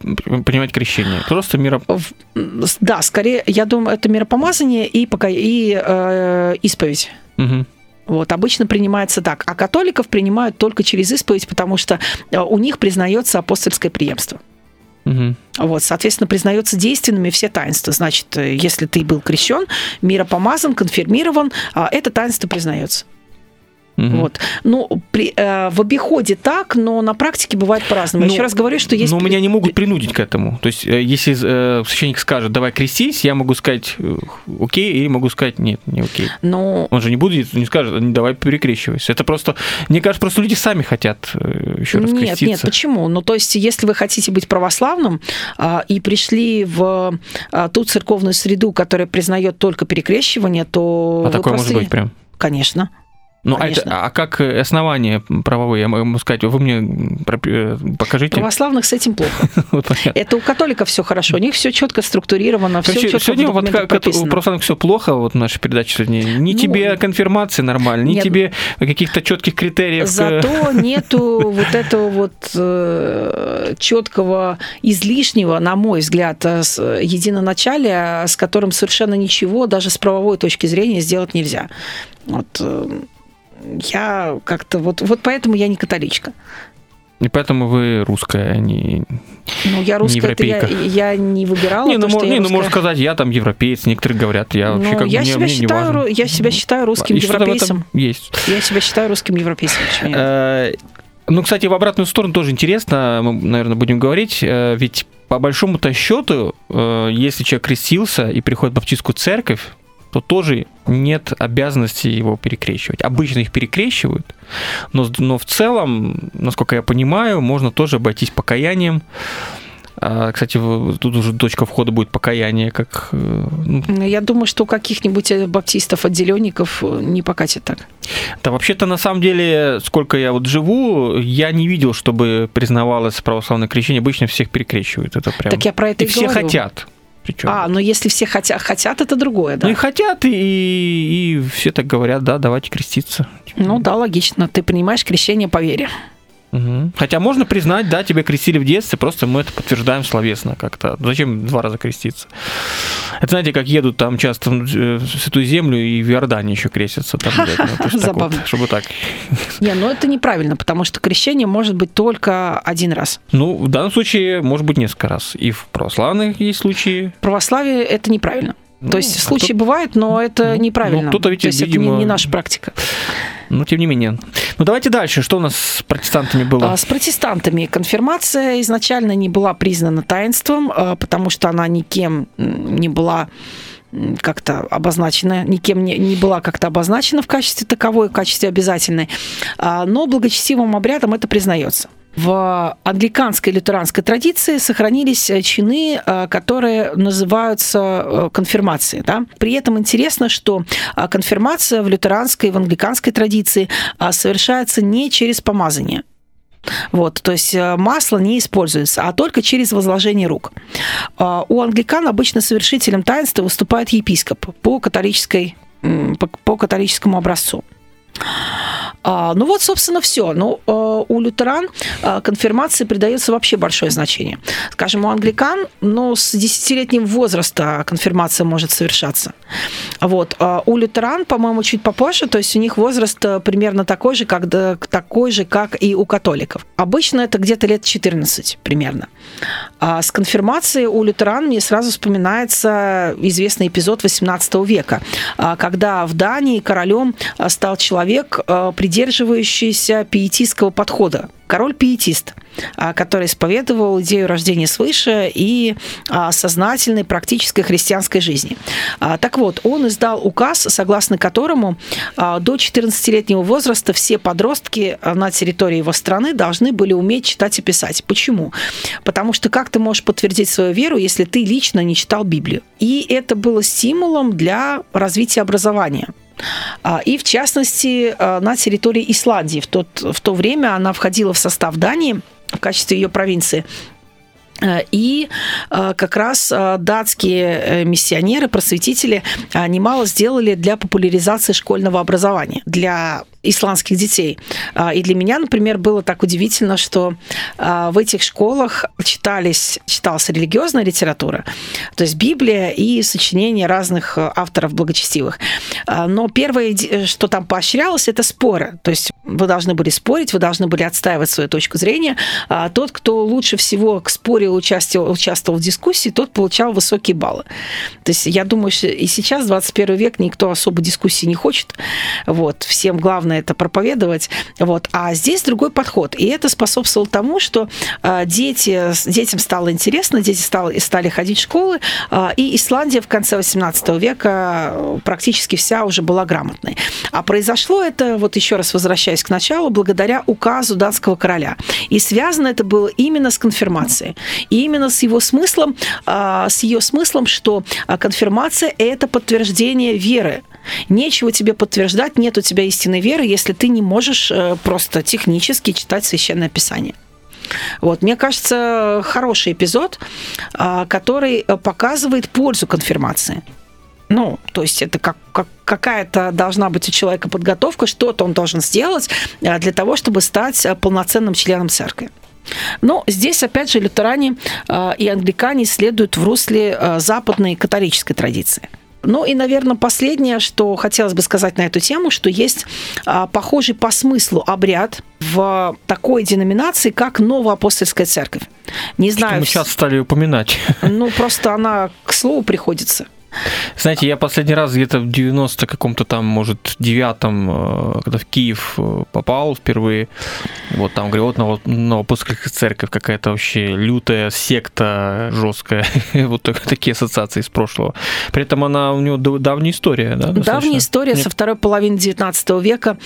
принимать крещение. Просто миро да, скорее, я думаю, это миропомазание и, пока, и э, исповедь. Угу. Вот, обычно принимается так. А католиков принимают только через исповедь, потому что э, у них признается апостольское преемство. Угу. Вот, соответственно, признается действенными все таинства. Значит, э, если ты был крещен, миропомазан, конфирмирован, а это таинство признается. Угу. Вот. Ну, при, э, в обиходе так, но на практике бывает по-разному. Ну, Еще раз говорю, что есть... Но меня не могут принудить к этому. То есть, э, если э, священник скажет, давай крестись, я могу сказать э, окей, или могу сказать нет, не окей. Но... Он же не будет, не скажет, давай перекрещивайся. Это просто, мне кажется, просто люди сами хотят еще раз нет, креститься. Нет, почему? Ну, то есть, если вы хотите быть православным э, и пришли в э, ту церковную среду, которая признает только перекрещивание, то... А такое просто... может быть прям? Конечно. Ну, а, это, а как основание правовые, я могу сказать, вы мне э, покажите. Православных с этим плохо. Это у католиков все хорошо, у них все четко структурировано, все четко Сегодня вот у православных все плохо, вот в нашей передаче сегодня. Ни ну, тебе конфирмации нормально, ни тебе каких-то четких критериев. Зато нету вот этого вот э, четкого излишнего, на мой взгляд, э, единоначалия, с которым совершенно ничего даже с правовой точки зрения сделать нельзя. Вот я как-то вот, вот поэтому я не католичка. И поэтому вы русская, а не Ну, я русская, не это я, я не выбирала. Не, ну, то, не, ну можно сказать, я там европеец, некоторые говорят, я вообще ну, как я бы себя мне, считаю, мне не Я себя считаю русским И европейцем. есть. Я себя считаю русским европейцем. Э, ну, кстати, в обратную сторону тоже интересно, мы, наверное, будем говорить, э, ведь по большому-то счету, э, если человек крестился и приходит в баптистскую церковь, то тоже нет обязанности его перекрещивать. Обычно их перекрещивают, но, но в целом, насколько я понимаю, можно тоже обойтись покаянием. А, кстати, тут уже точка входа будет покаяние, как... Э. Я думаю, что у каких-нибудь э, баптистов, отделенников э, не покатит так. Да, вообще-то, на самом деле, сколько я вот живу, я не видел, чтобы признавалось православное крещение. Обычно всех перекрещивают. Это прям... Так я про это и, и все говорю. хотят. Причем. А, но если все хотят, хотят, это другое, да? Ну и хотят, и, и все так говорят, да, давайте креститься. Ну да, логично. Ты принимаешь крещение по вере. Угу. Хотя можно признать, да, тебя крестили в детстве, просто мы это подтверждаем словесно как-то. Зачем два раза креститься? Это знаете, как едут там часто в Святую Землю и в Иордании еще крестятся. Там, ну, Забавно. Вот, чтобы так. Не, ну это неправильно, потому что крещение может быть только один раз. Ну, в данном случае может быть несколько раз. И в православных есть случаи. В православии это неправильно. Ну, То есть а случаи кто... бывают, но это ну, неправильно. Ну, кто-то ведь, То есть видимо... это не, не наша практика. Но тем не менее. Ну давайте дальше. Что у нас с протестантами было? А, с протестантами конфирмация изначально не была признана таинством, а, потому что она никем не была как-то обозначена, никем не, не была как-то обозначена в качестве таковой, в качестве обязательной, а, но благочестивым обрядом это признается в англиканской лютеранской традиции сохранились э, чины, э, которые называются э, конфирмацией. Да? При этом интересно, что конфирмация в лютеранской и в англиканской традиции совершается не через помазание. Вот, то есть масло не используется, а только через возложение рук. У англикан обычно совершителем таинства выступает епископ по, католической, по католическому образцу. А, ну вот, собственно, все. Ну, э, у лютеран э, конфирмации придается вообще большое значение. Скажем, у англикан, ну, с десятилетним возраста конфирмация может совершаться. Вот. А у лютеран, по-моему, чуть попозже, то есть у них возраст э, примерно такой же, как, такой же, как и у католиков. Обычно это где-то лет 14 примерно. А с конфирмацией у лютеран мне сразу вспоминается известный эпизод 18 века, когда в Дании королем стал человек, придерживающийся пиетистского подхода король-пиетист, а, который исповедовал идею рождения свыше и а, сознательной практической христианской жизни. А, так вот, он издал указ, согласно которому до 14-летнего возраста все подростки на территории его страны должны были уметь читать и писать. Почему? Потому что как ты можешь подтвердить свою веру, если ты лично не читал Библию? И это было стимулом для развития образования. А, и в частности а, на территории Исландии. В, тот, в то время она входила в состав Дании в качестве ее провинции. Э, и э, как раз э, датские миссионеры, просветители немало сделали для популяризации школьного образования, для исландских детей. И для меня, например, было так удивительно, что в этих школах читались, читалась религиозная литература, то есть Библия и сочинения разных авторов благочестивых. Но первое, что там поощрялось, это споры. То есть вы должны были спорить, вы должны были отстаивать свою точку зрения. Тот, кто лучше всего к споре участвовал, участвовал в дискуссии, тот получал высокие баллы. То есть я думаю, что и сейчас, 21 век, никто особо дискуссии не хочет. Вот. Всем главное это проповедовать. Вот. А здесь другой подход. И это способствовало тому, что а, дети, детям стало интересно, дети стали, стали ходить в школы, а, и Исландия в конце 18 века практически вся уже была грамотной. А произошло это, вот еще раз возвращаясь к началу, благодаря указу датского короля. И связано это было именно с конфирмацией. И именно с его смыслом, а, с ее смыслом, что конфирмация – это подтверждение веры. Нечего тебе подтверждать, нет у тебя истинной веры, если ты не можешь э, просто технически читать Священное Писание. Вот, мне кажется, хороший эпизод, а, который показывает пользу конфирмации. Ну, то есть это как, как какая-то должна быть у человека подготовка, что-то он должен сделать для того, чтобы стать полноценным членом церкви. Но здесь, опять же, лютеране э, и англикане следуют в русле э, западной католической традиции. Ну и, наверное, последнее, что хотелось бы сказать на эту тему, что есть а, похожий по смыслу обряд в такой деноминации, как Новоапостольская церковь. Не знаю. Что мы сейчас стали упоминать. Ну, просто она к слову приходится. Знаете, я последний раз где-то в 90 каком-то там, может, девятом, э, когда в Киев э, попал впервые, вот там, говорю, вот Новопольская церковь какая-то вообще лютая секта жесткая, вот такие ассоциации из прошлого. При этом она, у нее давняя история, да? Давняя история нет? со второй половины 19 века.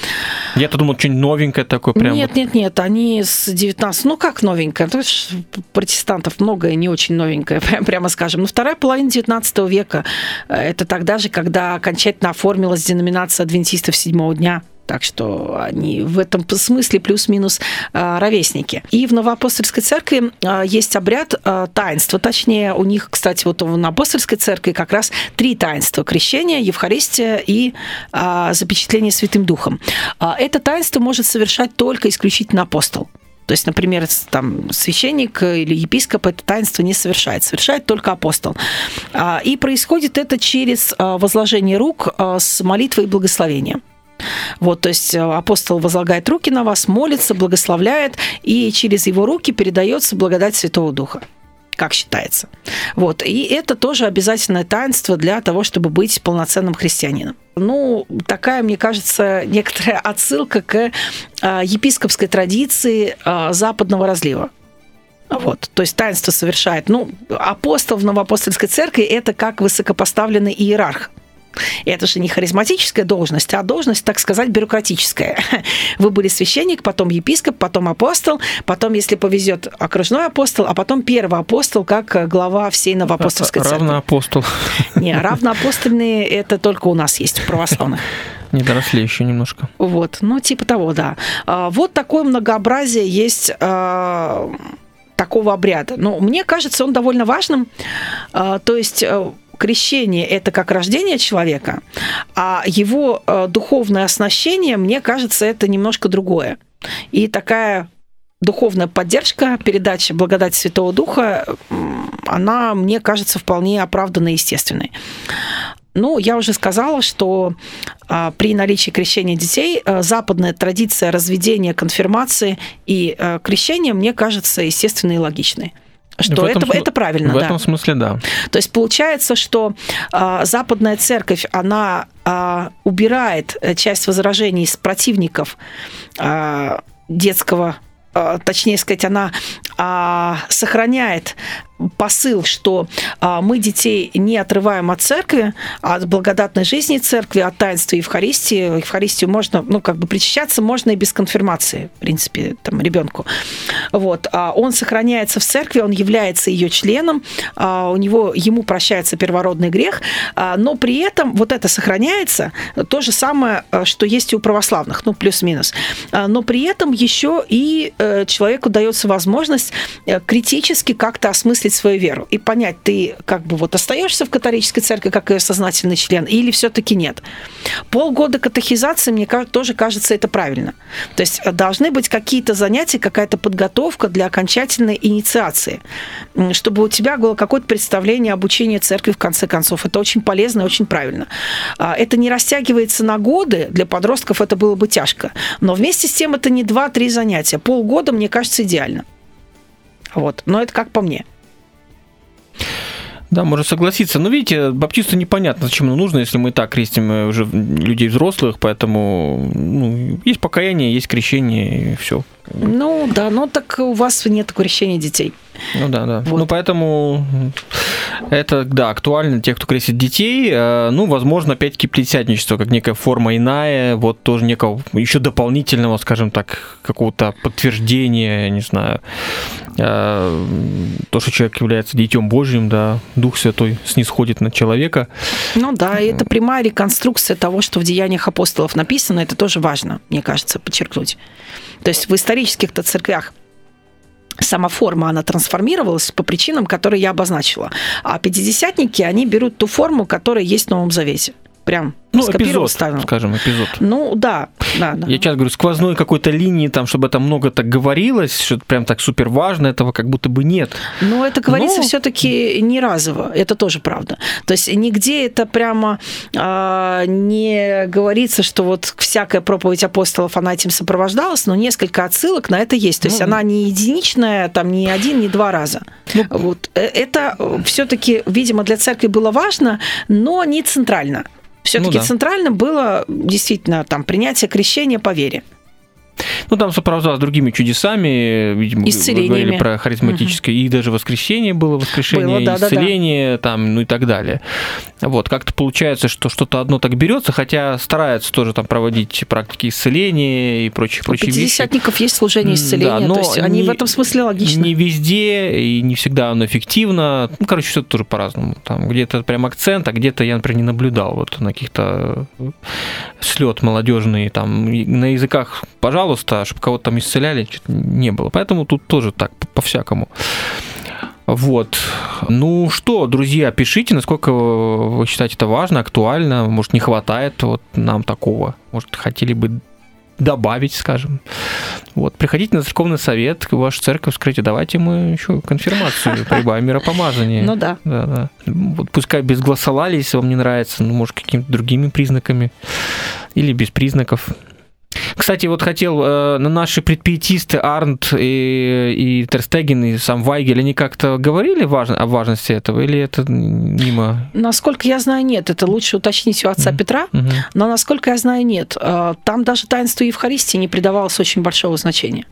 Я-то думал, что-нибудь новенькое такое прям. Нет, нет, нет, они с 19, ну как новенькое, то есть протестантов многое не очень новенькое, прямо скажем. Но вторая половина 19 века это тогда же, когда окончательно оформилась деноминация адвентистов седьмого дня. Так что они в этом смысле плюс-минус а, ровесники. И в Новоапостольской церкви а, есть обряд а, таинства. Точнее, у них, кстати, вот в Апостольской церкви как раз три таинства. Крещение, Евхаристия и запечатление Святым Духом. Это таинство может совершать только исключительно апостол. То есть, например, там, священник или епископ это таинство не совершает, совершает только апостол. А, и происходит это через а, возложение рук а, с молитвой и благословением. Вот, то есть апостол возлагает руки на вас, молится, благословляет, и через его руки передается благодать Святого Духа как считается. Вот. И это тоже обязательное таинство для того, чтобы быть полноценным христианином. Ну, такая, мне кажется, некоторая отсылка к а, епископской традиции а, западного разлива. Вот, то есть таинство совершает. Ну, апостол в Новоапостольской церкви – это как высокопоставленный иерарх. Это же не харизматическая должность, а должность, так сказать, бюрократическая. Вы были священник, потом епископ, потом апостол, потом, если повезет, окружной апостол, а потом первый апостол, как глава всей новоапостольской церкви. Равноапостол. Не, равноапостольные это только у нас есть, у православных. Не доросли еще немножко. Вот, ну типа того, да. А, вот такое многообразие есть а, такого обряда. Но мне кажется, он довольно важным. А, то есть крещение это как рождение человека, а его э, духовное оснащение, мне кажется, это немножко другое. И такая духовная поддержка, передача благодати Святого Духа, она, мне кажется, вполне оправданной и естественной. Ну, я уже сказала, что а, при наличии крещения детей а, западная традиция разведения, конфирмации и а, крещения, мне кажется, естественной и логичной что это, см... это правильно. В да. этом смысле, да. То есть получается, что а, западная церковь, она а, убирает э, часть возражений с противников а, детского точнее сказать, она а, сохраняет посыл, что а, мы детей не отрываем от церкви, от благодатной жизни церкви, от таинства Евхаристии. Евхаристию можно, ну, как бы причащаться можно и без конфирмации, в принципе, там, ребенку. Вот. А он сохраняется в церкви, он является ее членом, а, у него, ему прощается первородный грех, а, но при этом вот это сохраняется, то же самое, что есть и у православных, ну, плюс-минус. Но при этом еще и э, человеку дается возможность э, критически как-то осмыслить свою веру и понять, ты как бы вот остаешься в католической церкви как ее сознательный член или все-таки нет. Полгода катехизации, мне тоже кажется, это правильно. То есть э, должны быть какие-то занятия, какая-то подготовка для окончательной инициации, чтобы у тебя было какое-то представление обучения церкви в конце концов. Это очень полезно и очень правильно. А, это не растягивается на годы, для подростков это было бы тяжко, но вместе с тем это не 2-3 занятия. Полгода, мне кажется, идеально. Вот. Но это как по мне. Да, можно согласиться. Но видите, баптисту непонятно, зачем оно нужно, если мы и так крестим э, уже людей взрослых, поэтому ну, есть покаяние, есть крещение, и все. Ну да, но так у вас нет крещения детей. Ну да, да. Вот. Ну поэтому это, да, актуально тех, кто крестит детей. Э, ну, возможно, опять-таки плетятничество, как некая форма иная, вот тоже некого еще дополнительного, скажем так, какого-то подтверждения, не знаю, э, то, что человек является детем Божьим, да, Дух Святой снисходит на человека. Ну да, и это прямая реконструкция того, что в Деяниях апостолов написано, это тоже важно, мне кажется, подчеркнуть. То есть в исторических-то церквях сама форма, она трансформировалась по причинам, которые я обозначила. А пятидесятники, они берут ту форму, которая есть в Новом Завете. Прям ну, эпизод, ставил. скажем, эпизод. Ну, да, да, да. Я сейчас говорю, сквозной какой-то линии, там, чтобы это много так говорилось, что прям так супер важно, этого как будто бы нет. Но это говорится Но... все-таки не разово, это тоже правда. То есть нигде это прямо э, не говорится, что вот всякая проповедь апостолов, она этим сопровождалась, но несколько отсылок на это есть. То есть ну, она не единичная, там, не один, не два раза. Ну, вот. Э, это все-таки, видимо, для церкви было важно, но не центрально. Все-таки ну, да. центральным было действительно там принятие крещения по вере. Ну, там сопровождалось другими чудесами, видимо, вы говорили про харизматическое, угу. и даже воскресение было, воскрешение, было, да, исцеление, да, да. там, ну и так далее. Вот, как-то получается, что что-то одно так берется, хотя стараются тоже там проводить практики исцеления и прочие, прочие вещи. У пятидесятников есть служение исцеления, да, но то есть не, они в этом смысле логичны. Не везде, и не всегда оно эффективно. Ну, короче, все тоже по-разному. Там где-то прям акцент, а где-то я, например, не наблюдал вот на каких-то слет молодежный, там на языках, пожалуйста, пожалуйста, чтобы кого-то там исцеляли, что-то не было. Поэтому тут тоже так, по-всякому. Вот. Ну что, друзья, пишите, насколько вы считаете это важно, актуально. Может, не хватает вот нам такого. Может, хотели бы добавить, скажем. Вот, приходите на церковный совет, вашу церковь, скажите, давайте мы еще конфирмацию прибавим, миропомазание. Ну да. да, да. Вот пускай без гласолали, если вам не нравится, ну, может, какими-то другими признаками или без признаков. Кстати, вот хотел, э, на наши предпиетисты Арнт и, и Терстеген, и сам Вайгель, они как-то говорили важно, о важности этого, или это мимо? Насколько я знаю, нет. Это лучше уточнить у отца mm-hmm. Петра, mm-hmm. но насколько я знаю, нет. Э, там даже таинству Евхаристии не придавалось очень большого значения.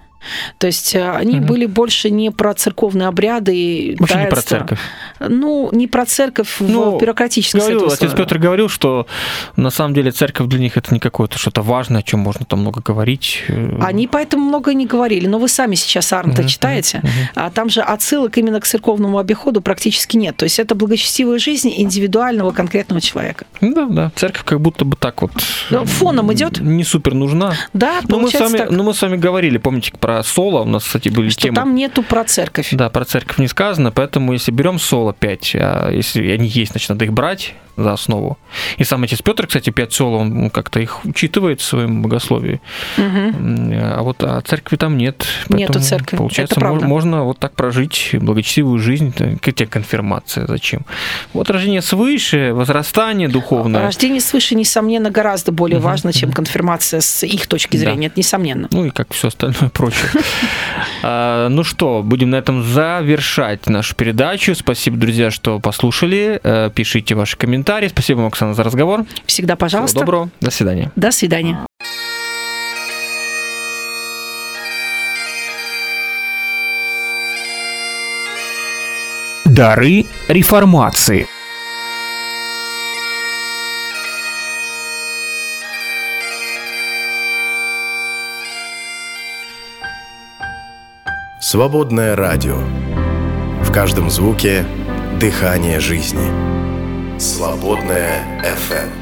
То есть э, они угу. были больше не про церковные обряды. Вообще не про церковь. Ну, не про церковь ну, в бюрократическом говорил, Отец Петр говорил, что на самом деле церковь для них это не какое-то что-то важное, о чем можно там много говорить. Они поэтому много не говорили. Но вы сами сейчас Арнта угу, читаете, угу. а там же отсылок именно к церковному обиходу практически нет. То есть это благочестивая жизнь индивидуального конкретного человека. Да, да. Церковь как будто бы так вот. Но фоном идет. Не супер нужна. Да, но мы с вами, так. но мы с вами говорили, помните, про про соло, у нас, кстати, были что темы. там нету про церковь. Да, про церковь не сказано, поэтому если берем соло 5, а если они есть, значит, надо их брать за основу. И сам отец Петр, кстати, 5 соло, он как-то их учитывает в своем богословии. Угу. А вот а церкви там нет. Нету церкви. Получается, Это можно вот так прожить благочестивую жизнь. Какая тебе конфирмация? Зачем? Вот рождение свыше, возрастание духовное. Рождение свыше, несомненно, гораздо более угу. важно, чем конфирмация с их точки зрения. Да. Это несомненно. Ну и как все остальное прочее. А, ну что, будем на этом завершать нашу передачу. Спасибо, друзья, что послушали. Э, пишите ваши комментарии. Спасибо, Оксана, за разговор. Всегда, пожалуйста. Всего доброго. До свидания. До свидания. Дары реформации. Свободное радио. В каждом звуке дыхание жизни. Свободное FM.